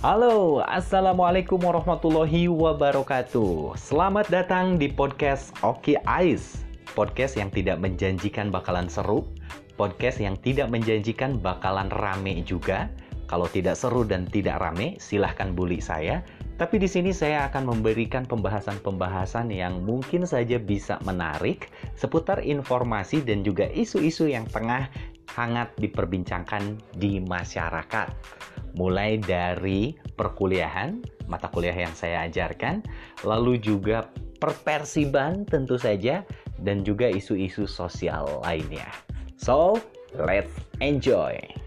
Halo, Assalamualaikum warahmatullahi wabarakatuh. Selamat datang di podcast Oki Ais. Podcast yang tidak menjanjikan bakalan seru Podcast yang tidak menjanjikan bakalan rame juga. Kalau tidak seru dan tidak rame, silahkan bully saya. Tapi di sini saya akan memberikan pembahasan-pembahasan yang mungkin saja bisa menarik seputar informasi dan juga isu-isu yang tengah hangat diperbincangkan di masyarakat mulai dari perkuliahan, mata kuliah yang saya ajarkan, lalu juga perpersiban tentu saja, dan juga isu-isu sosial lainnya. So, let's enjoy!